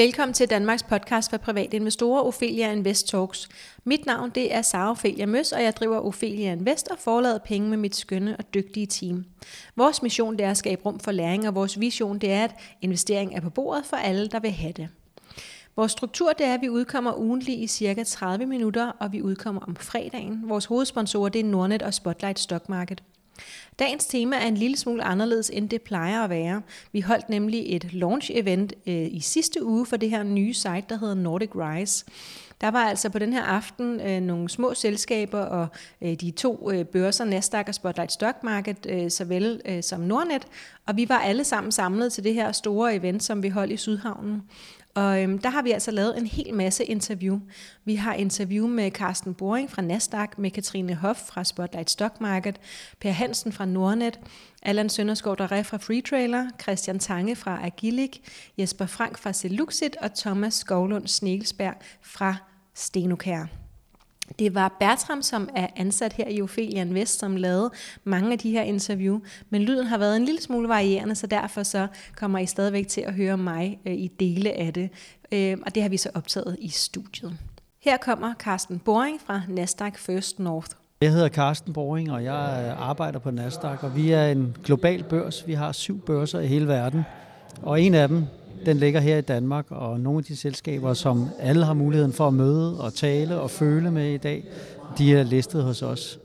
Velkommen til Danmarks podcast for private investorer, Ophelia Invest Talks. Mit navn det er Sara Ophelia Møs, og jeg driver Ophelia Invest og forlader penge med mit skønne og dygtige team. Vores mission det er at skabe rum for læring, og vores vision det er, at investering er på bordet for alle, der vil have det. Vores struktur det er, at vi udkommer ugentlig i cirka 30 minutter, og vi udkommer om fredagen. Vores hovedsponsorer det er Nordnet og Spotlight Stock Market. Dagens tema er en lille smule anderledes, end det plejer at være. Vi holdt nemlig et launch-event øh, i sidste uge for det her nye site, der hedder Nordic Rise. Der var altså på den her aften øh, nogle små selskaber og øh, de to øh, børser, Nasdaq og Spotlight Stock Market, øh, såvel øh, som Nordnet. Og vi var alle sammen samlet til det her store event, som vi holdt i Sydhavnen. Og øhm, der har vi altså lavet en hel masse interview. Vi har interview med Carsten Boring fra Nasdaq, med Katrine Hoff fra Spotlight Stock Market, Per Hansen fra Nordnet, Allan Sønderskov Dare fra Free Trailer, Christian Tange fra Agilic, Jesper Frank fra Seluxit og Thomas Skovlund Snegelsberg fra Stenokær. Det var Bertram, som er ansat her i Ophelia Invest, som lavede mange af de her interview, men lyden har været en lille smule varierende, så derfor så kommer I stadigvæk til at høre mig øh, i dele af det, øh, og det har vi så optaget i studiet. Her kommer Carsten Boring fra Nasdaq First North. Jeg hedder Carsten Boring, og jeg øh, arbejder på Nasdaq, og vi er en global børs. Vi har syv børser i hele verden, og en af dem, den ligger her i Danmark, og nogle af de selskaber, som alle har muligheden for at møde og tale og føle med i dag, de er listet hos os.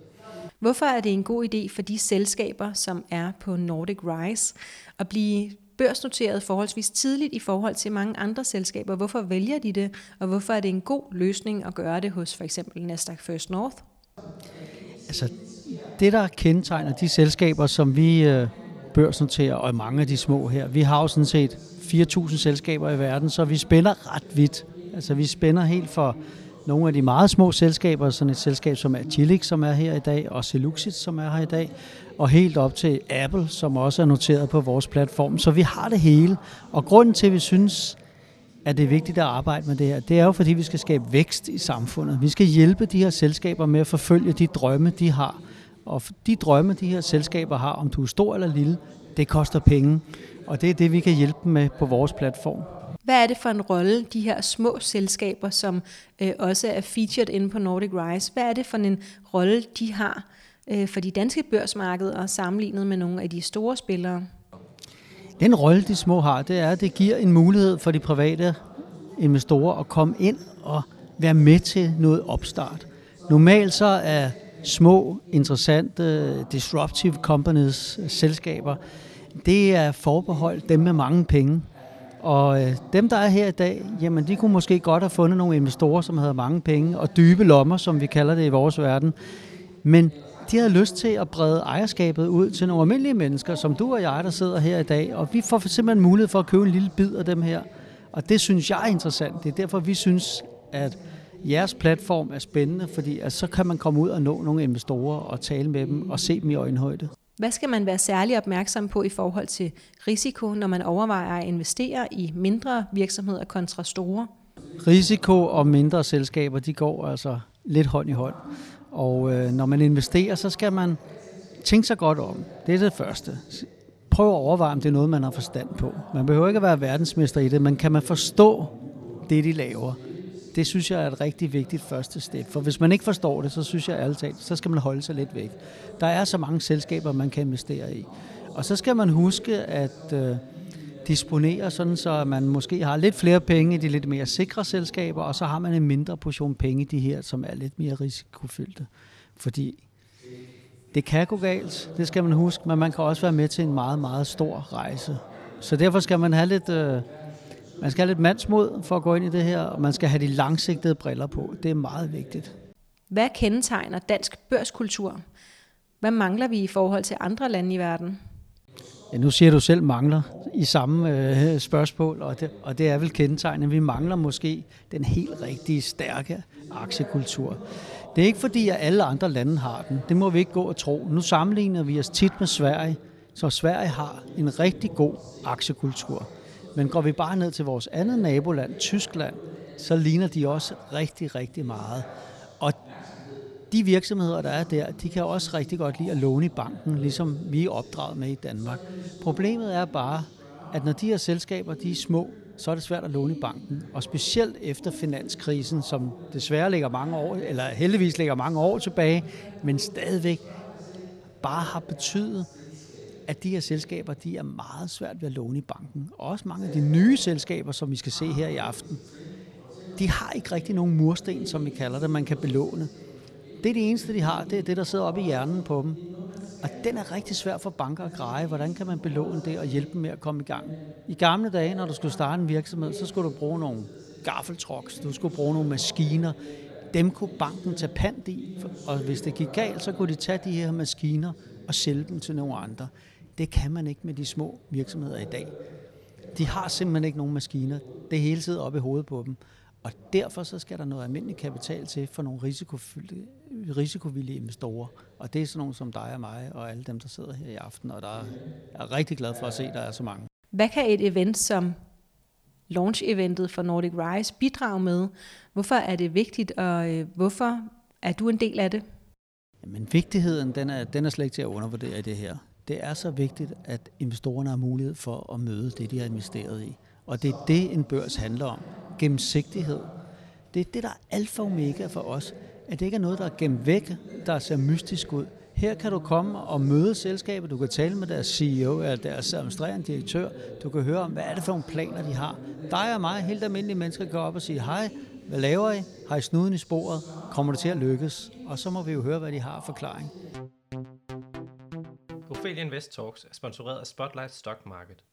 Hvorfor er det en god idé for de selskaber, som er på Nordic Rise, at blive børsnoteret forholdsvis tidligt i forhold til mange andre selskaber? Hvorfor vælger de det, og hvorfor er det en god løsning at gøre det hos for eksempel Nasdaq First North? Altså, det der kendetegner de selskaber, som vi øh, børsnoterer, og mange af de små her, vi har jo sådan set 4.000 selskaber i verden, så vi spænder ret vidt. Altså vi spænder helt for nogle af de meget små selskaber, sådan et selskab som Agilic, som er her i dag, og Seluxit, som er her i dag, og helt op til Apple, som også er noteret på vores platform. Så vi har det hele. Og grunden til, at vi synes, at det er vigtigt at arbejde med det her, det er jo, fordi vi skal skabe vækst i samfundet. Vi skal hjælpe de her selskaber med at forfølge de drømme, de har. Og de drømme, de her selskaber har, om du er stor eller lille, det koster penge. Og det er det, vi kan hjælpe dem med på vores platform. Hvad er det for en rolle, de her små selskaber, som øh, også er featured inde på Nordic Rise, hvad er det for en rolle, de har øh, for de danske børsmarkeder sammenlignet med nogle af de store spillere? Den rolle, de små har, det er, at det giver en mulighed for de private investorer at komme ind og være med til noget opstart. Normalt så er små, interessante, disruptive companies, selskaber, det er forbeholdt dem med mange penge. Og øh, dem, der er her i dag, jamen de kunne måske godt have fundet nogle investorer, som havde mange penge, og dybe lommer, som vi kalder det i vores verden. Men de havde lyst til at brede ejerskabet ud til nogle almindelige mennesker, som du og jeg, der sidder her i dag. Og vi får simpelthen mulighed for at købe en lille bid af dem her. Og det synes jeg er interessant. Det er derfor, vi synes, at jeres platform er spændende, fordi at så kan man komme ud og nå nogle investorer og tale med dem og se dem i øjenhøjde. Hvad skal man være særlig opmærksom på i forhold til risiko, når man overvejer at investere i mindre virksomheder kontra store? Risiko og mindre selskaber, de går altså lidt hånd i hånd. Og øh, når man investerer, så skal man tænke sig godt om. Det er det første. Prøv at overveje, om det er noget, man har forstand på. Man behøver ikke at være verdensmester i det, men kan man forstå det, de laver? Det synes jeg er et rigtig vigtigt første step. For hvis man ikke forstår det, så synes jeg ærligt talt, så skal man holde sig lidt væk. Der er så mange selskaber, man kan investere i. Og så skal man huske at øh, disponere sådan, så man måske har lidt flere penge i de lidt mere sikre selskaber, og så har man en mindre portion penge i de her, som er lidt mere risikofyldte. Fordi det kan gå galt, det skal man huske, men man kan også være med til en meget, meget stor rejse. Så derfor skal man have lidt... Øh, man skal have lidt mandsmod for at gå ind i det her, og man skal have de langsigtede briller på. Det er meget vigtigt. Hvad kendetegner dansk børskultur? Hvad mangler vi i forhold til andre lande i verden? Ja, nu siger du selv mangler i samme øh, spørgsmål, og det, og det er vel kendetegnet. Vi mangler måske den helt rigtige stærke aktiekultur. Det er ikke fordi, at alle andre lande har den. Det må vi ikke gå og tro. Nu sammenligner vi os tit med Sverige, så Sverige har en rigtig god aktiekultur. Men går vi bare ned til vores andet naboland, Tyskland, så ligner de også rigtig, rigtig meget. Og de virksomheder, der er der, de kan også rigtig godt lide at låne i banken, ligesom vi er opdraget med i Danmark. Problemet er bare, at når de her selskaber de er små, så er det svært at låne i banken. Og specielt efter finanskrisen, som desværre ligger mange år, eller heldigvis ligger mange år tilbage, men stadigvæk bare har betydet, at de her selskaber, de er meget svært ved at låne i banken. Og også mange af de nye selskaber, som vi skal se her i aften, de har ikke rigtig nogen mursten, som vi kalder det, man kan belåne. Det er det eneste, de har. Det er det, der sidder oppe i hjernen på dem. Og den er rigtig svær for banker at greje. Hvordan kan man belåne det og hjælpe dem med at komme i gang? I gamle dage, når du skulle starte en virksomhed, så skulle du bruge nogle gaffeltrucks, du skulle bruge nogle maskiner. Dem kunne banken tage pant i, og hvis det gik galt, så kunne de tage de her maskiner og sælge dem til nogle andre. Det kan man ikke med de små virksomheder i dag. De har simpelthen ikke nogen maskiner. Det er hele tiden oppe i hovedet på dem. Og derfor så skal der noget almindelig kapital til for nogle risikovillige investorer. Og det er sådan nogle som dig og mig og alle dem, der sidder her i aften. Og der er, jeg er rigtig glad for at se, at der er så mange. Hvad kan et event som launch-eventet for Nordic Rise bidrage med? Hvorfor er det vigtigt, og øh, hvorfor er du en del af det? Men vigtigheden, den er, den er slet ikke til at undervurdere i det her. Det er så vigtigt, at investorerne har mulighed for at møde det, de har investeret i. Og det er det, en børs handler om. Gennemsigtighed. Det er det, der er alfa og omega for os. At det ikke er noget, der er gemt væk, der ser mystisk ud. Her kan du komme og møde selskabet, du kan tale med deres CEO eller deres administrerende direktør, du kan høre om, hvad er det for nogle planer, de har. Dig og mig, helt almindelige mennesker, går op og sige, hej, hvad laver I? Har I snuden i sporet? Kommer det til at lykkes? Og så må vi jo høre, hvad de har forklaring. Ophelia Invest Talks er sponsoreret af Spotlight Stock Market.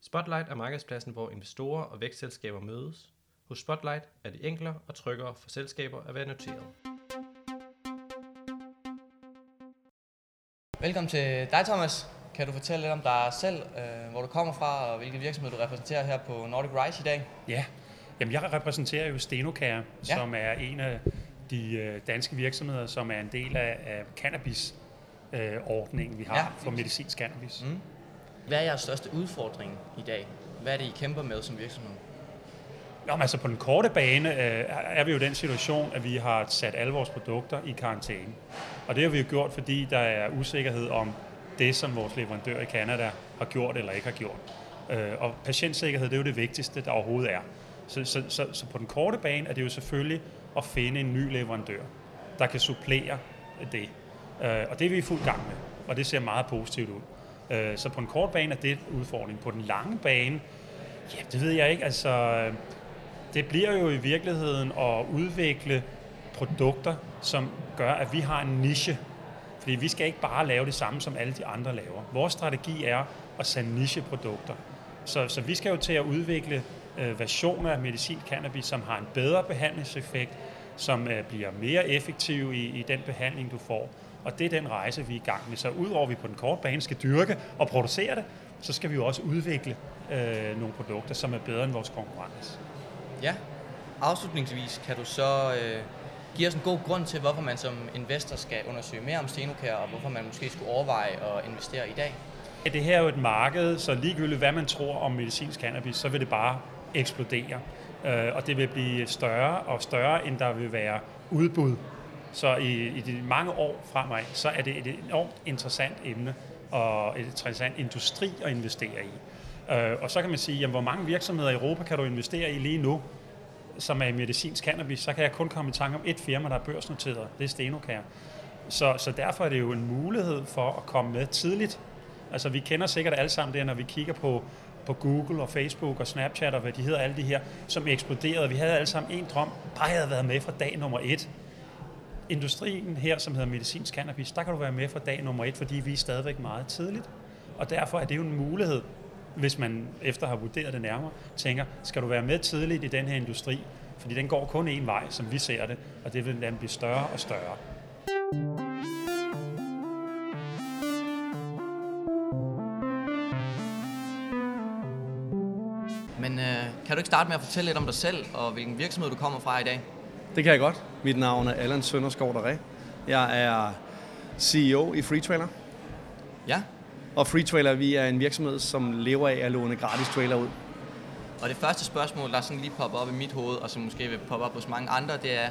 Spotlight er markedspladsen, hvor investorer og vækstselskaber mødes. Hos Spotlight er det enklere og tryggere for selskaber at være noteret. Velkommen til dig, Thomas. Kan du fortælle lidt om dig selv, øh, hvor du kommer fra, og hvilke virksomheder du repræsenterer her på Nordic Rise i dag? Ja, Jamen, jeg repræsenterer jo Stenokær, ja. som er en af de øh, danske virksomheder, som er en del af, af cannabis-ordningen, vi har ja. for medicinsk cannabis. Mm. Hvad er jeres største udfordring i dag? Hvad er det, I kæmper med som virksomhed? Nå, men altså på den korte bane øh, er vi jo i den situation, at vi har sat alle vores produkter i karantæne. Og det har vi jo gjort, fordi der er usikkerhed om det, som vores leverandør i Kanada har gjort eller ikke har gjort. Øh, og patientsikkerhed, det er jo det vigtigste, der overhovedet er. Så, så, så, så på den korte bane er det jo selvfølgelig at finde en ny leverandør, der kan supplere det. Øh, og det er vi i fuld gang med, og det ser meget positivt ud. Øh, så på en kort bane er det en udfordring. På den lange bane, ja, det ved jeg ikke. Altså, det bliver jo i virkeligheden at udvikle produkter, som gør, at vi har en niche. Fordi vi skal ikke bare lave det samme, som alle de andre laver. Vores strategi er at sende nicheprodukter. Så, så vi skal jo til at udvikle øh, versioner af medicin cannabis, som har en bedre behandlingseffekt, som øh, bliver mere effektiv i, i den behandling, du får. Og det er den rejse, vi er i gang med. Så udover at vi på den korte bane skal dyrke og producere det, så skal vi jo også udvikle øh, nogle produkter, som er bedre end vores konkurrence. Ja. Afslutningsvis kan du så øh, give os en god grund til, hvorfor man som investor skal undersøge mere om Stenokær, og hvorfor man måske skulle overveje at investere i dag? Det her er jo et marked, så ligegyldigt hvad man tror om medicinsk cannabis, så vil det bare eksplodere. Øh, og det vil blive større og større, end der vil være udbud. Så i, i de mange år fremad, så er det et enormt interessant emne og et interessant industri at investere i. Øh, og så kan man sige, jamen, hvor mange virksomheder i Europa kan du investere i lige nu, som er i medicinsk cannabis, så kan jeg kun komme i tanke om et firma, der er børsnoteret. Det er Stenokær. Så, så derfor er det jo en mulighed for at komme med tidligt. Altså vi kender sikkert alle sammen det, når vi kigger på på Google og Facebook og Snapchat og hvad de hedder, alle de her, som eksploderede. Vi havde alle sammen en drøm, bare jeg havde været med fra dag nummer et. Industrien her, som hedder medicinsk cannabis, der kan du være med fra dag nummer et, fordi vi er stadigvæk meget tidligt. Og derfor er det jo en mulighed, hvis man efter har vurderet det nærmere, tænker, skal du være med tidligt i den her industri? Fordi den går kun én vej, som vi ser det, og det vil den blive større og større. Men øh, kan du ikke starte med at fortælle lidt om dig selv, og hvilken virksomhed du kommer fra i dag? Det kan jeg godt. Mit navn er Allan Sønderskov Dere. Jeg er CEO i Freetrailer. Ja. Og Freetrailer, vi er en virksomhed, som lever af at låne gratis trailer ud. Og det første spørgsmål, der sådan lige popper op i mit hoved, og som måske vil poppe op hos mange andre, det er,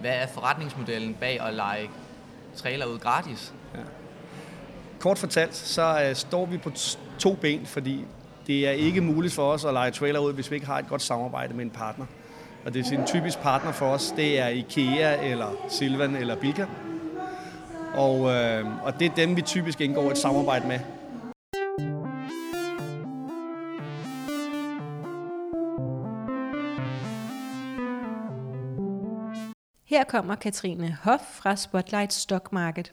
hvad er forretningsmodellen bag at lege trailer ud gratis? Ja. Kort fortalt, så uh, står vi på to ben, fordi det er ikke muligt for os at lege trailer ud, hvis vi ikke har et godt samarbejde med en partner. Og det er en typisk partner for os, det er IKEA eller Silvan eller Bilka. Og, øh, og det er dem, vi typisk indgår et samarbejde med. Her kommer Katrine Hoff fra Spotlight Stock Market.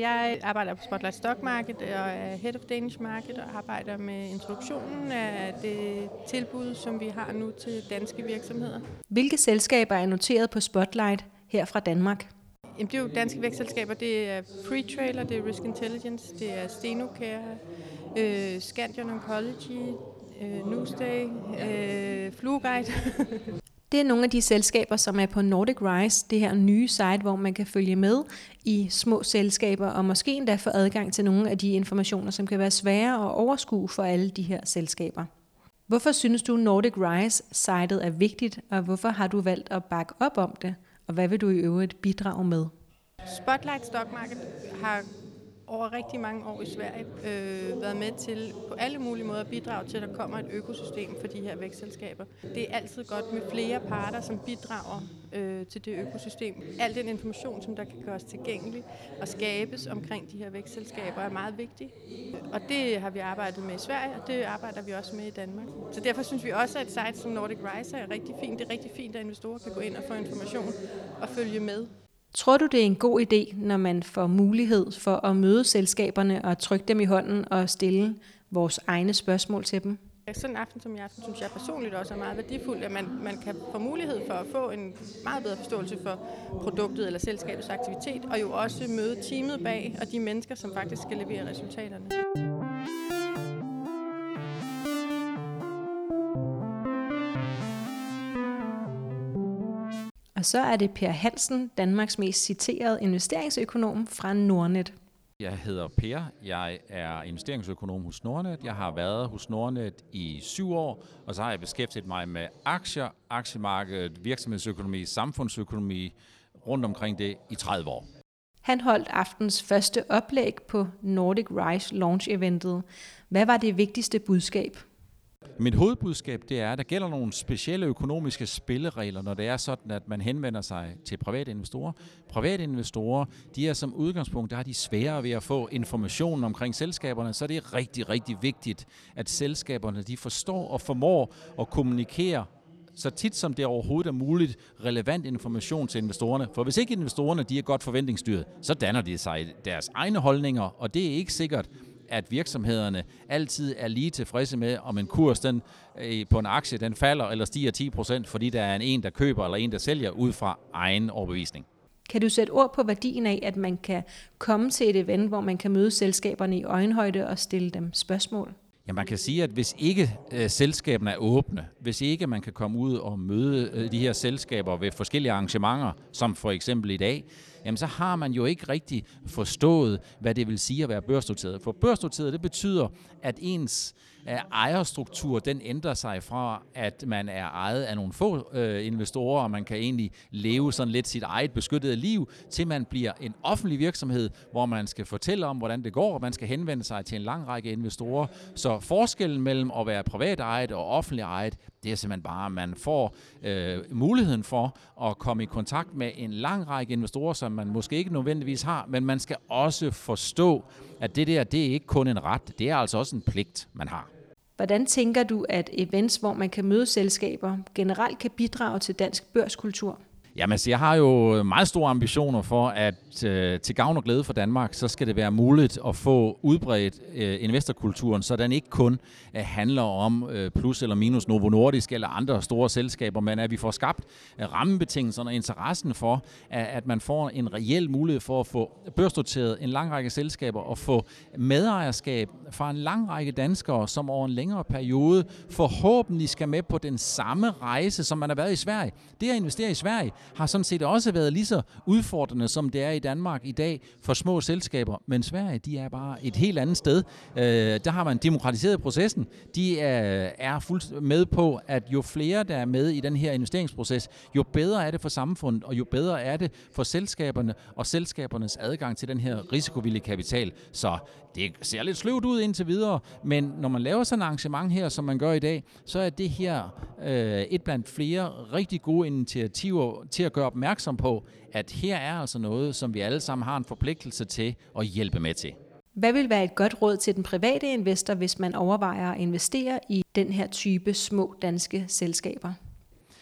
Jeg arbejder på Spotlight Stock Market og er Head of Danish Market og arbejder med introduktionen af det tilbud, som vi har nu til danske virksomheder. Hvilke selskaber er noteret på Spotlight her fra Danmark? Jamen, det er jo danske vækstselskaber. Det er Free Trailer, det er Risk Intelligence, det er Stenocare, øh, Scandion Oncology, øh, Newsday, øh, Flueguide. Det er nogle af de selskaber, som er på Nordic Rise, det her nye site, hvor man kan følge med i små selskaber, og måske endda få adgang til nogle af de informationer, som kan være svære at overskue for alle de her selskaber. Hvorfor synes du, Nordic Rise-sitet er vigtigt, og hvorfor har du valgt at bakke op om det? Og hvad vil du i øvrigt bidrage med? Spotlight Stock Market har over rigtig mange år i Sverige øh, været med til på alle mulige måder at bidrage til, at der kommer et økosystem for de her vækstselskaber. Det er altid godt med flere parter, som bidrager øh, til det økosystem. Al den information, som der kan gøres tilgængelig og skabes omkring de her vækstselskaber, er meget vigtig. Og det har vi arbejdet med i Sverige, og det arbejder vi også med i Danmark. Så derfor synes vi også, at et site som Nordic Rise er rigtig fint. Det er rigtig fint, at investorer kan gå ind og få information og følge med. Tror du, det er en god idé, når man får mulighed for at møde selskaberne og trykke dem i hånden og stille vores egne spørgsmål til dem? Sådan en aften som i aften, synes jeg personligt også er meget værdifuldt, at man, man kan få mulighed for at få en meget bedre forståelse for produktet eller selskabets aktivitet, og jo også møde teamet bag og de mennesker, som faktisk skal levere resultaterne. Og så er det Per Hansen, Danmarks mest citerede investeringsøkonom fra Nordnet. Jeg hedder Per. Jeg er investeringsøkonom hos Nordnet. Jeg har været hos Nordnet i syv år, og så har jeg beskæftiget mig med aktier, aktiemarkedet, virksomhedsøkonomi, samfundsøkonomi rundt omkring det i 30 år. Han holdt aftens første oplæg på Nordic Rise Launch Eventet. Hvad var det vigtigste budskab? Mit hovedbudskab det er, at der gælder nogle specielle økonomiske spilleregler, når det er sådan, at man henvender sig til private investorer. Private investorer, de er som udgangspunkt, der har de sværere ved at få information omkring selskaberne, så det er rigtig, rigtig vigtigt, at selskaberne de forstår og formår at kommunikere så tit som det overhovedet er muligt, relevant information til investorerne. For hvis ikke investorerne de er godt forventningsstyret, så danner de sig deres egne holdninger, og det er ikke sikkert, at virksomhederne altid er lige tilfredse med, om en kurs den, øh, på en aktie den falder eller stiger 10%, fordi der er en, en, der køber eller en, der sælger ud fra egen overbevisning. Kan du sætte ord på værdien af, at man kan komme til et event, hvor man kan møde selskaberne i øjenhøjde og stille dem spørgsmål? Ja, man kan sige, at hvis ikke øh, selskaberne er åbne, hvis ikke man kan komme ud og møde øh, de her selskaber ved forskellige arrangementer, som for eksempel i dag, jamen så har man jo ikke rigtig forstået, hvad det vil sige at være børsnoteret. For børsnoteret, det betyder, at ens øh, ejerstruktur, den ændrer sig fra, at man er ejet af nogle få øh, investorer, og man kan egentlig leve sådan lidt sit eget beskyttede liv, til man bliver en offentlig virksomhed, hvor man skal fortælle om, hvordan det går, og man skal henvende sig til en lang række investorer. Så forskellen mellem at være privat ejet og offentlig ejet, det er simpelthen bare, at man får øh, muligheden for at komme i kontakt med en lang række investorer, som man måske ikke nødvendigvis har, men man skal også forstå, at det der, det er ikke kun en ret, det er altså også en pligt, man har. Hvordan tænker du, at events, hvor man kan møde selskaber, generelt kan bidrage til dansk børskultur? Jamen, altså, jeg har jo meget store ambitioner for, at øh, til gavn og glæde for Danmark, så skal det være muligt at få udbredt øh, investorkulturen, så den ikke kun øh, handler om øh, plus eller minus Novo Nordisk eller andre store selskaber, men at vi får skabt øh, rammebetingelserne og interessen for, at, at man får en reel mulighed for at få børsnoteret en lang række selskaber og få medejerskab fra en lang række danskere, som over en længere periode forhåbentlig skal med på den samme rejse, som man har været i Sverige. Det at investere i Sverige har sådan set også været lige så udfordrende, som det er i Danmark i dag for små selskaber. Men Sverige, de er bare et helt andet sted. Øh, der har man demokratiseret processen. De er, er fuldt med på, at jo flere, der er med i den her investeringsproces, jo bedre er det for samfundet, og jo bedre er det for selskaberne og selskabernes adgang til den her risikovillige kapital. Så det ser lidt sløvt ud indtil videre, men når man laver sådan et arrangement her, som man gør i dag, så er det her øh, et blandt flere rigtig gode initiativer til at gøre opmærksom på, at her er altså noget, som vi alle sammen har en forpligtelse til at hjælpe med til. Hvad vil være et godt råd til den private investor, hvis man overvejer at investere i den her type små danske selskaber?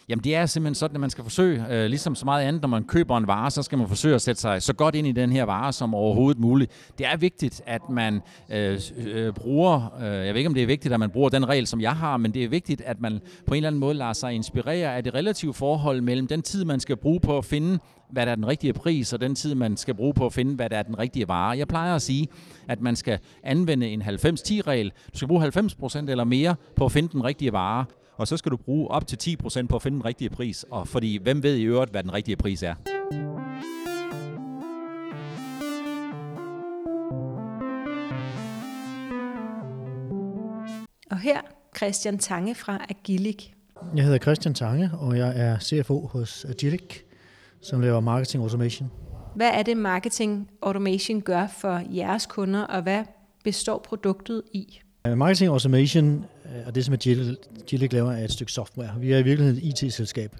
Jamen det er simpelthen sådan, at man skal forsøge, øh, ligesom så meget andet, når man køber en vare, så skal man forsøge at sætte sig så godt ind i den her vare som overhovedet muligt. Det er vigtigt, at man øh, øh, bruger, øh, jeg ved ikke om det er vigtigt, at man bruger den regel, som jeg har, men det er vigtigt, at man på en eller anden måde lader sig inspirere af det relative forhold mellem den tid, man skal bruge på at finde hvad der er den rigtige pris, og den tid, man skal bruge på at finde, hvad der er den rigtige vare. Jeg plejer at sige, at man skal anvende en 90-10-regel. Du skal bruge 90% eller mere på at finde den rigtige vare og så skal du bruge op til 10% på at finde den rigtige pris, og fordi hvem ved i øvrigt, hvad den rigtige pris er? Og her Christian Tange fra Agilic. Jeg hedder Christian Tange, og jeg er CFO hos Agilic, som laver marketing automation. Hvad er det, marketing automation gør for jeres kunder, og hvad består produktet i? Øh, marketing automation øh, og det, som Agilic laver, er et stykke software. Vi er i virkeligheden et IT-selskab.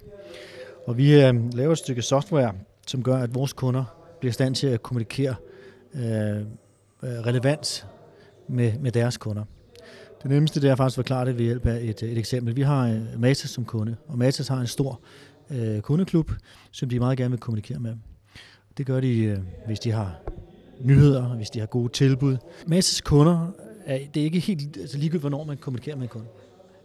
Og vi øh, laver et stykke software, som gør, at vores kunder bliver i stand til at kommunikere øh, relevant med, med deres kunder. Det nemmeste det er faktisk at forklare det ved hjælp af et, et eksempel. Vi har Matas som kunde, og Matas har en stor øh, kundeklub, som de meget gerne vil kommunikere med. Det gør de, øh, hvis de har nyheder, hvis de har gode tilbud. Matas kunder er, det er ikke helt altså ligegyldigt, hvornår man kommunikerer med en kunde.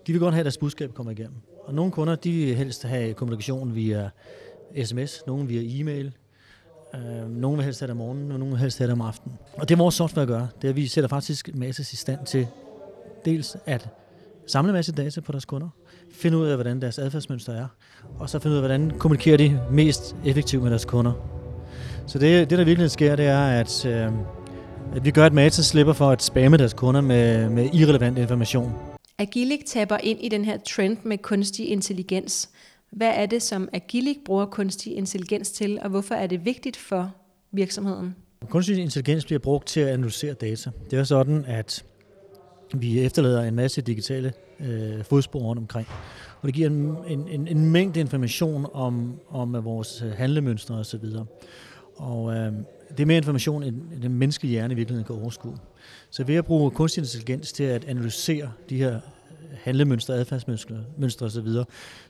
De vil godt have, at deres budskab kommer igennem. Og nogle kunder, de vil helst have kommunikation via sms, nogle via e-mail, øh, nogle vil helst have det om morgenen, og nogle vil helst have det om aftenen. Og det vores software gør, det er, at vi sætter faktisk masses i stand til dels at samle en masse data på deres kunder, finde ud af, hvordan deres adfærdsmønster er, og så finde ud af, hvordan kommunikerer de mest effektivt med deres kunder. Så det, det der virkelig sker, det er, at øh, at vi gør, at Mata slipper for at spamme deres kunder med, med irrelevant information. Agilic taber ind i den her trend med kunstig intelligens. Hvad er det, som Agilic bruger kunstig intelligens til, og hvorfor er det vigtigt for virksomheden? Kunstig intelligens bliver brugt til at analysere data. Det er sådan, at vi efterlader en masse digitale øh, fodspor rundt omkring. Og det giver en, en, en mængde information om, om vores handlemønstre osv. Og øh, det er mere information, end den menneskelige hjerne i virkeligheden kan overskue. Så ved at bruge kunstig intelligens til at analysere de her handlemønstre, adfærdsmønstre osv.,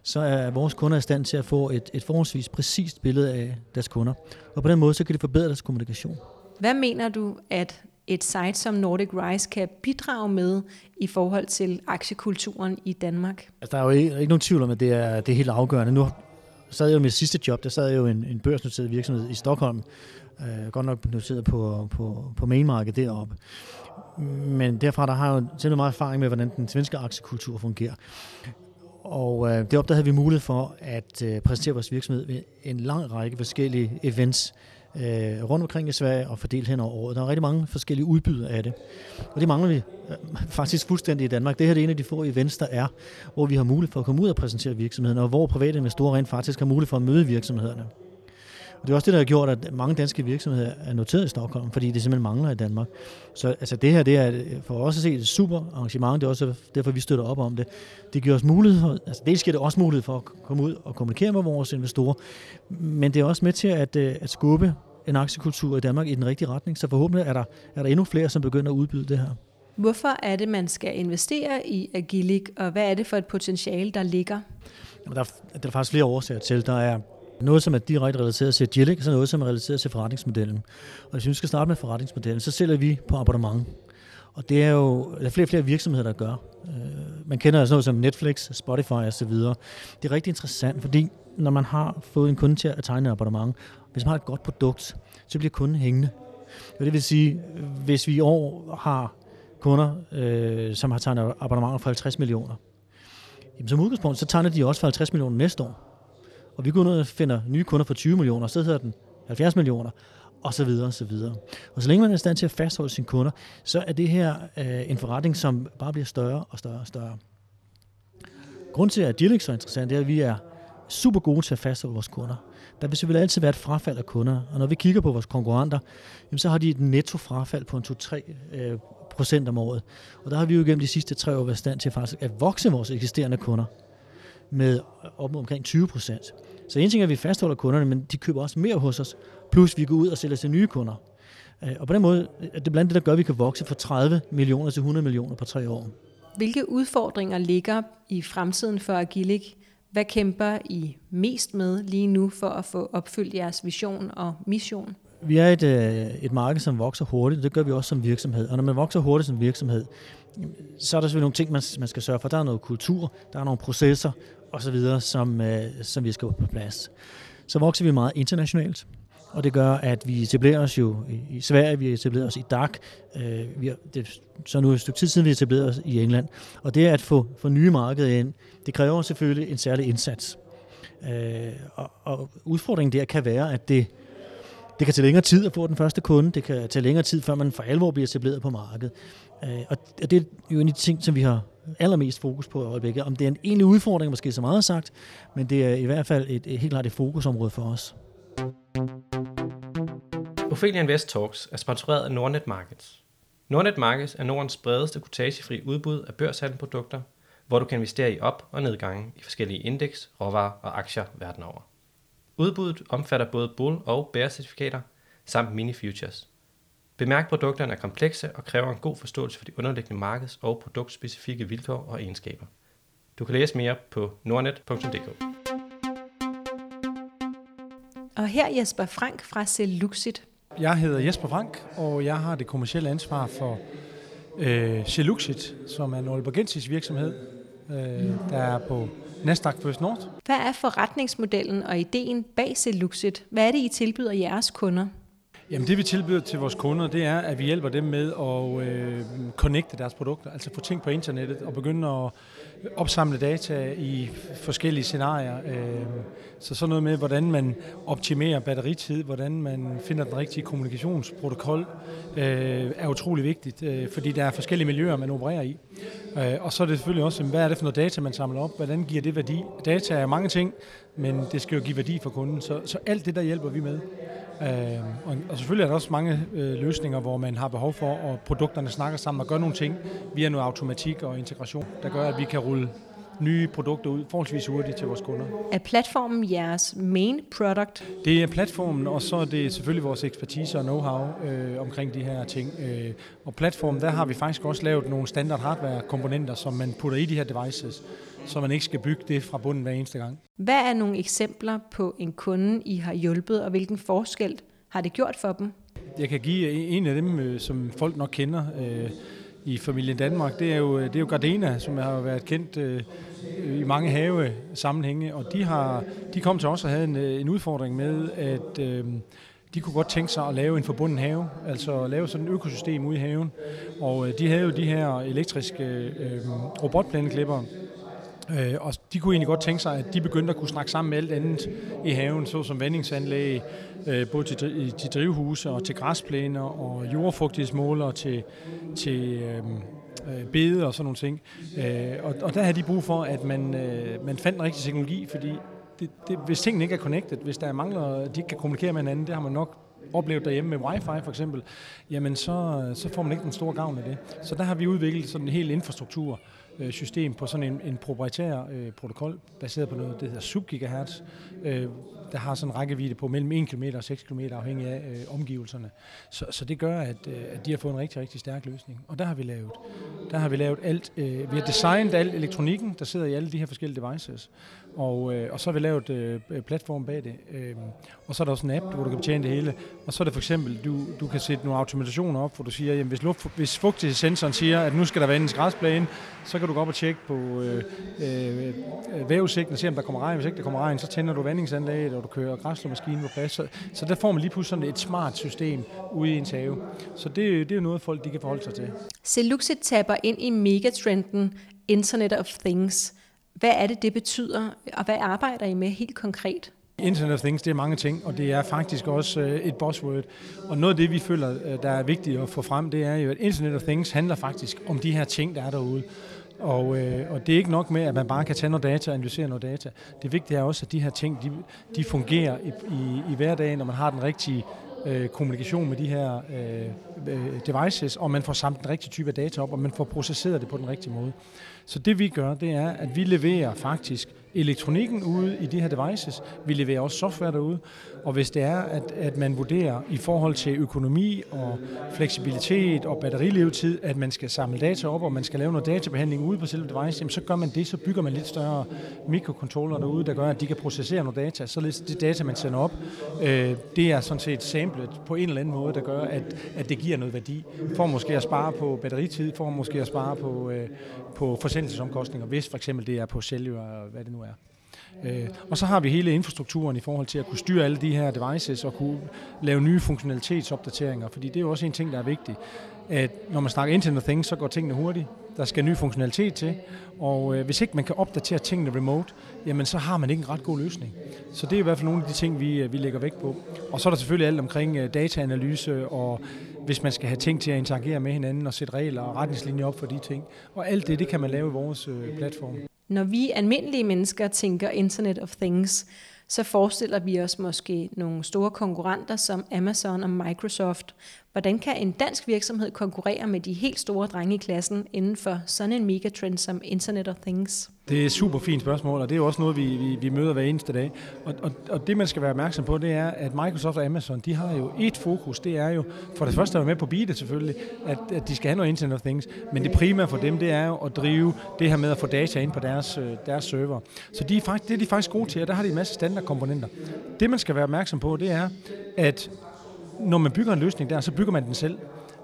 så er vores kunder i stand til at få et, et forholdsvis præcist billede af deres kunder. Og på den måde, så kan de forbedre deres kommunikation. Hvad mener du, at et site som Nordic Rise kan bidrage med i forhold til aktiekulturen i Danmark? Altså, der er jo ikke, ikke nogen tvivl om, at det er, det er helt afgørende. Nu sad jeg jo med sidste job, der sad jeg jo en, en børsnoteret virksomhed i Stockholm, øh, godt nok noteret på, på, på mainmarkedet deroppe. Men derfra der har jeg jo simpelthen meget erfaring med, hvordan den svenske aktiekultur fungerer. Og øh, deroppe der havde vi mulighed for at øh, præsentere vores virksomhed ved en lang række forskellige events øh, Øh, rundt omkring i Sverige og fordelt hen over året. Der er rigtig mange forskellige udbydere af det. Og det mangler vi øh, faktisk fuldstændig i Danmark. Det her er en af de få events, der er, hvor vi har mulighed for at komme ud og præsentere virksomheden, og hvor private investorer rent faktisk har mulighed for at møde virksomhederne. Og det er også det, der har gjort, at mange danske virksomheder er noteret i Stockholm, fordi det simpelthen mangler i Danmark. Så altså, det her det er for os at se et super arrangement. Det er også derfor, vi støtter op om det. Det giver os mulighed for, altså dels giver det også mulighed for at komme ud og kommunikere med vores investorer, men det er også med til at, øh, at skubbe en aktiekultur i Danmark i den rigtige retning, så forhåbentlig er der, er der endnu flere, som begynder at udbyde det her. Hvorfor er det, man skal investere i Agilic, og hvad er det for et potentiale, der ligger? Der er, der er faktisk flere årsager til. Der er noget, som er direkte relateret til Agilic, og så noget, som er relateret til forretningsmodellen. Og hvis vi skal starte med forretningsmodellen, så sælger vi på abonnement. Og det er jo der er flere og flere virksomheder, der gør. Øh, man kender altså noget som Netflix, Spotify osv. Det er rigtig interessant, fordi når man har fået en kunde til at tegne et abonnement, hvis man har et godt produkt, så bliver kunden hængende. Og det vil sige, hvis vi i år har kunder, øh, som har tegnet abonnementer for 50 millioner, jamen som udgangspunkt, så tegner de også for 50 millioner næste år. Og vi går ud og finder nye kunder for 20 millioner, og så hedder den 70 millioner, og så videre, og så videre. Og så længe man er i stand til at fastholde sine kunder, så er det her øh, en forretning, som bare bliver større og større og større. Grunden til, at Dirlex er interessant, det er, at vi er super gode til at fastholde vores kunder. Der vil selvfølgelig altid være et frafald af kunder, og når vi kigger på vores konkurrenter, jamen, så har de et netto frafald på en 2-3 øh, procent om året. Og der har vi jo gennem de sidste tre år været i stand til faktisk at vokse vores eksisterende kunder med op mod omkring 20 procent. Så en ting er, at vi fastholder kunderne, men de køber også mere hos os, plus vi går ud og sælger til nye kunder. Øh, og på den måde er det blandt det, der gør, at vi kan vokse fra 30 millioner til 100 millioner på tre år. Hvilke udfordringer ligger i fremtiden for Agilic? Hvad kæmper I mest med lige nu for at få opfyldt jeres vision og mission? Vi er et, øh, et marked, som vokser hurtigt, og det gør vi også som virksomhed. Og når man vokser hurtigt som virksomhed, så er der selvfølgelig nogle ting, man, man skal sørge for. Der er noget kultur, der er nogle processer osv., som, øh, som vi skal på plads. Så vokser vi meget internationalt, og det gør, at vi etablerer os jo i Sverige, vi etablerer os i DAC, øh, vi har, det, så nu er et stykke tid siden, vi etablerer os i England. Og det at få, få nye markeder ind, det kræver selvfølgelig en særlig indsats. Øh, og, og udfordringen der kan være, at det, det kan tage længere tid at få den første kunde, det kan tage længere tid, før man for alvor bliver etableret på markedet. Øh, og det er jo en af de ting, som vi har allermest fokus på i øjeblikket. Om det er en egentlig udfordring, måske så meget sagt, men det er i hvert fald et, et helt klart et fokusområde for os. Ophelia Invest Talks er sponsoreret af Nordnet Markets. Nordnet Markets er Nordens bredeste kutagefri udbud af børshandelprodukter, hvor du kan investere i op- og nedgange i forskellige indeks, råvarer og aktier verden over. Udbuddet omfatter både bull- og bear-certifikater samt mini-futures. Bemærk, produkterne er komplekse og kræver en god forståelse for de underliggende markeds- og produktspecifikke vilkår og egenskaber. Du kan læse mere på nordnet.dk. Og her Jesper Frank fra Seluxit. Jeg hedder Jesper Frank, og jeg har det kommercielle ansvar for øh, Seluxit, som er en aalborgensisk virksomhed, øh, der er på Nasdaq First North. Hvad er forretningsmodellen og ideen bag Seluxit? Hvad er det, I tilbyder jeres kunder? Jamen det vi tilbyder til vores kunder, det er, at vi hjælper dem med at øh, connecte deres produkter, altså få ting på internettet og begynde at opsamle data i forskellige scenarier. Øh, så sådan noget med, hvordan man optimerer batteritid, hvordan man finder den rigtige kommunikationsprotokol, øh, er utrolig vigtigt, øh, fordi der er forskellige miljøer, man opererer i. Og så er det selvfølgelig også, hvad er det for noget data, man samler op? Hvordan giver det værdi? Data er mange ting, men det skal jo give værdi for kunden. Så, så alt det, der hjælper vi med. Øhm, og, og selvfølgelig er der også mange øh, løsninger, hvor man har behov for, at produkterne snakker sammen og gør nogle ting via noget automatik og integration, der gør, at vi kan rulle nye produkter ud forholdsvis hurtigt til vores kunder. Er platformen jeres main product? Det er platformen, og så er det selvfølgelig vores ekspertise og know-how øh, omkring de her ting. Øh, og platformen, der har vi faktisk også lavet nogle standard hardware-komponenter, som man putter i de her devices, så man ikke skal bygge det fra bunden hver eneste gang. Hvad er nogle eksempler på en kunde, I har hjulpet, og hvilken forskel har det gjort for dem? Jeg kan give en af dem, øh, som folk nok kender, øh, i familien Danmark, det er jo, øh, det er jo Gardena, som har været kendt øh, i mange have sammenhænge, og de, har, de kom til os og havde en, øh, en udfordring med, at øh, de kunne godt tænke sig at lave en forbundet have, altså lave sådan et økosystem ude i haven. Og øh, de havde jo de her elektriske øh, øh robotplæneklipper, Øh, og de kunne egentlig godt tænke sig, at de begyndte at kunne snakke sammen med alt andet i haven, såsom vandingsanlæg, øh, både til, til drivhuse og til græsplæner og jordfugtighedsmåler til, til øh, øh, bede og sådan nogle ting. Øh, og, og der havde de brug for, at man, øh, man fandt en rigtig teknologi, fordi det, det, hvis tingene ikke er connected, hvis der mangler, de ikke kan kommunikere med hinanden, det har man nok oplevet derhjemme med wifi for eksempel, jamen så, så får man ikke den store gavn af det. Så der har vi udviklet sådan en hel infrastruktur, øh, system på sådan en, en proprietær øh, protokol, baseret på noget, der hedder subgigahertz, øh, der har sådan en rækkevidde på mellem 1 km og 6 km afhængig af øh, omgivelserne. Så, så det gør, at, øh, at de har fået en rigtig, rigtig stærk løsning. Og der har vi lavet, der har vi lavet alt, øh, vi har designet alt elektronikken, der sidder i alle de her forskellige devices. Og, øh, og så har vi lavet øh, platform bag det. Øh, og så er der også en app, hvor du kan betjene det hele. Og så er det for eksempel, du, du kan sætte nogle automationer op, hvor du siger, jamen hvis, luft, hvis fugtighedssensoren siger, at nu skal der være en græsplæne, så kan du gå op og tjekke på øh, øh, vævesigten og se, om der kommer regn. Hvis ikke der kommer regn, så tænder du vandingsanlægget, og du kører græslåmaskinen på plads. Så, så der får man lige pludselig sådan et smart system ude i en have. Så det, det er jo noget, folk de kan forholde sig til. Seluxit taber ind i megatrenden Internet of Things. Hvad er det, det betyder, og hvad arbejder I med helt konkret? Internet of Things, det er mange ting, og det er faktisk også øh, et buzzword. Og noget af det, vi føler, øh, der er vigtigt at få frem, det er jo, at Internet of Things handler faktisk om de her ting, der er derude. Og, øh, og det er ikke nok med, at man bare kan tage noget data og analysere noget data. Det vigtige er også, at de her ting, de, de fungerer i, i, i hverdagen, når man har den rigtige øh, kommunikation med de her øh, øh devices, og man får samlet den rigtige type af data op, og man får processeret det på den rigtige måde. Så det vi gør, det er, at vi leverer faktisk elektronikken ude i de her devices. Vi leverer også software derude. Og hvis det er, at, at man vurderer i forhold til økonomi og fleksibilitet og batterilevetid, at man skal samle data op, og man skal lave noget databehandling ude på selve device, jamen så gør man det, så bygger man lidt større mikrocontroller derude, der gør, at de kan processere noget data. Så det data, man sender op, øh, det er sådan set samlet på en eller anden måde, der gør, at, at det giver noget værdi. For måske at spare på batteritid, for måske at spare på, øh, på forsendelsesomkostninger, hvis for eksempel det er på sælger, hvad det nu er. Øh, og så har vi hele infrastrukturen i forhold til at kunne styre alle de her devices og kunne lave nye funktionalitetsopdateringer, fordi det er jo også en ting, der er vigtig, at når man snakker Internet of Things, så går tingene hurtigt. Der skal ny funktionalitet til, og øh, hvis ikke man kan opdatere tingene remote, jamen så har man ikke en ret god løsning. Så det er i hvert fald nogle af de ting, vi, øh, vi lægger vægt på. Og så er der selvfølgelig alt omkring øh, dataanalyse, og hvis man skal have ting til at interagere med hinanden og sætte regler og retningslinjer op for de ting. Og alt det, det kan man lave i vores øh, platform. Når vi almindelige mennesker tænker Internet of Things, så forestiller vi os måske nogle store konkurrenter som Amazon og Microsoft. Hvordan kan en dansk virksomhed konkurrere med de helt store drenge i klassen inden for sådan en megatrend som Internet of Things? Det er et super fint spørgsmål, og det er også noget, vi, vi, vi møder hver eneste dag. Og, og, og det, man skal være opmærksom på, det er, at Microsoft og Amazon, de har jo et fokus. Det er jo, for det første at være med på beatet selvfølgelig, at, at de skal have noget Internet of Things. Men det primære for dem, det er jo at drive det her med at få data ind på deres, øh, deres server. Så de er faktisk, det er de faktisk gode til, og der har de en masse standardkomponenter. Det, man skal være opmærksom på, det er, at når man bygger en løsning der, så bygger man den selv.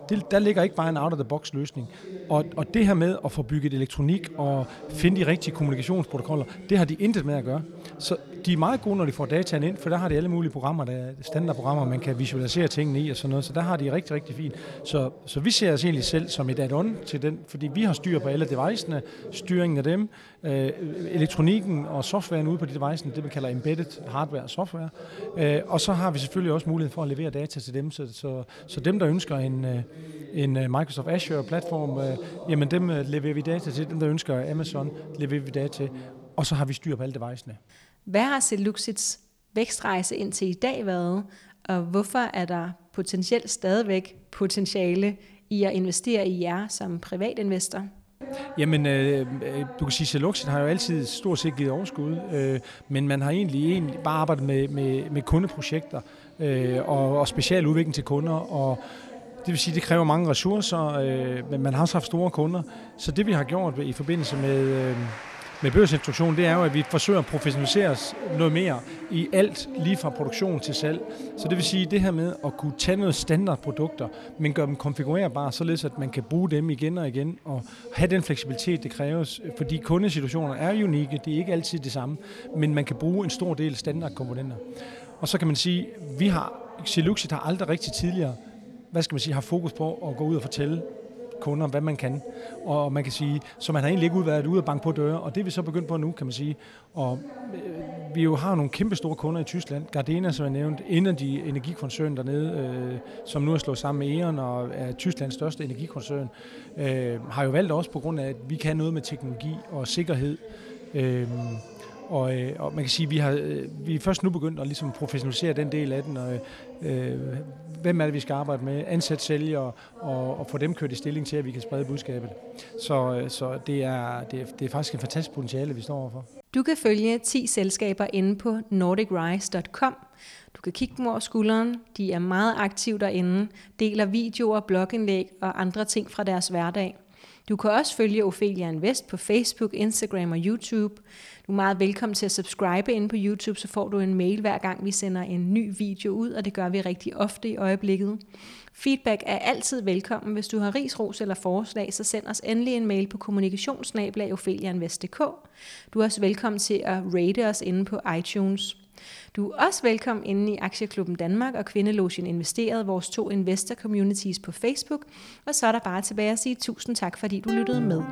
Det, der ligger ikke bare en out-of-the-box løsning. Og, og det her med at få bygget elektronik og finde de rigtige kommunikationsprotokoller, det har de intet med at gøre. Så de er meget gode, når de får dataen ind, for der har de alle mulige programmer, der er standardprogrammer, man kan visualisere tingene i og sådan noget, så der har de rigtig, rigtig fint. Så, så vi ser os egentlig selv som et add-on til den, fordi vi har styr på alle devicene, styringen af dem, øh, elektronikken og softwaren ude på de devicene, det vi kalder embedded hardware og software. Øh, og så har vi selvfølgelig også mulighed for at levere data til dem, så, så, så dem, der ønsker en, øh, en øh, Microsoft Azure-platform, øh, jamen dem øh, leverer vi data til. Dem, der ønsker Amazon, leverer vi data til. Og så har vi styr på alle devicene. Hvad har Seluxits vækstrejse indtil i dag været, og hvorfor er der potentielt stadigvæk potentiale i at investere i jer som privatinvestor? Jamen, øh, øh, du kan sige, at har jo altid stort set givet overskud, øh, men man har egentlig, egentlig bare arbejdet med, med, med kundeprojekter øh, og, og special udvikling til kunder, og det vil sige, at det kræver mange ressourcer, øh, men man har også haft store kunder. Så det vi har gjort i forbindelse med, øh, med børsinstruktion, det er jo, at vi forsøger at professionalisere os noget mere i alt, lige fra produktion til salg. Så det vil sige, det her med at kunne tage noget standardprodukter, men gøre dem konfigurerbare, således at man kan bruge dem igen og igen, og have den fleksibilitet, det kræves, fordi kundesituationer er unikke, det er ikke altid det samme, men man kan bruge en stor del standardkomponenter. Og så kan man sige, vi har, Siluxit har aldrig rigtig tidligere hvad skal man sige, har fokus på at gå ud og fortælle kunder, hvad man kan. Og man kan sige, så man har egentlig ikke været ude og banke på døre, og det er vi så begyndt på nu, kan man sige. Og øh, vi jo har nogle kæmpe store kunder i Tyskland. Gardena, som jeg nævnt, de Energikoncern dernede, øh, som nu er slået sammen med E.ON og er Tysklands største energikoncern, øh, har jo valgt os på grund af, at vi kan noget med teknologi og sikkerhed. Øh, og, øh, og man kan sige, at vi har øh, vi er først nu begyndt at ligesom professionalisere den del af den, og øh, hvem er det, vi skal arbejde med, ansætte sælgere, og, og få dem kørt i stilling til, at vi kan sprede budskabet. Så, så det, er, det, er, det er faktisk en fantastisk potentiale, vi står overfor. Du kan følge 10 selskaber inde på nordicrise.com. Du kan kigge dem over skulderen. De er meget aktive derinde, deler videoer, blogindlæg og andre ting fra deres hverdag. Du kan også følge Ophelia Invest på Facebook, Instagram og YouTube. Du er meget velkommen til at subscribe ind på YouTube, så får du en mail hver gang vi sender en ny video ud, og det gør vi rigtig ofte i øjeblikket. Feedback er altid velkommen. Hvis du har ris, ros eller forslag, så send os endelig en mail på kommunikationsnablag.ofelianvest.dk. Du er også velkommen til at rate os inde på iTunes. Du er også velkommen inde i Aktieklubben Danmark og Kvindelogen Investeret, vores to investor communities på Facebook. Og så er der bare tilbage at sige tusind tak, fordi du lyttede med.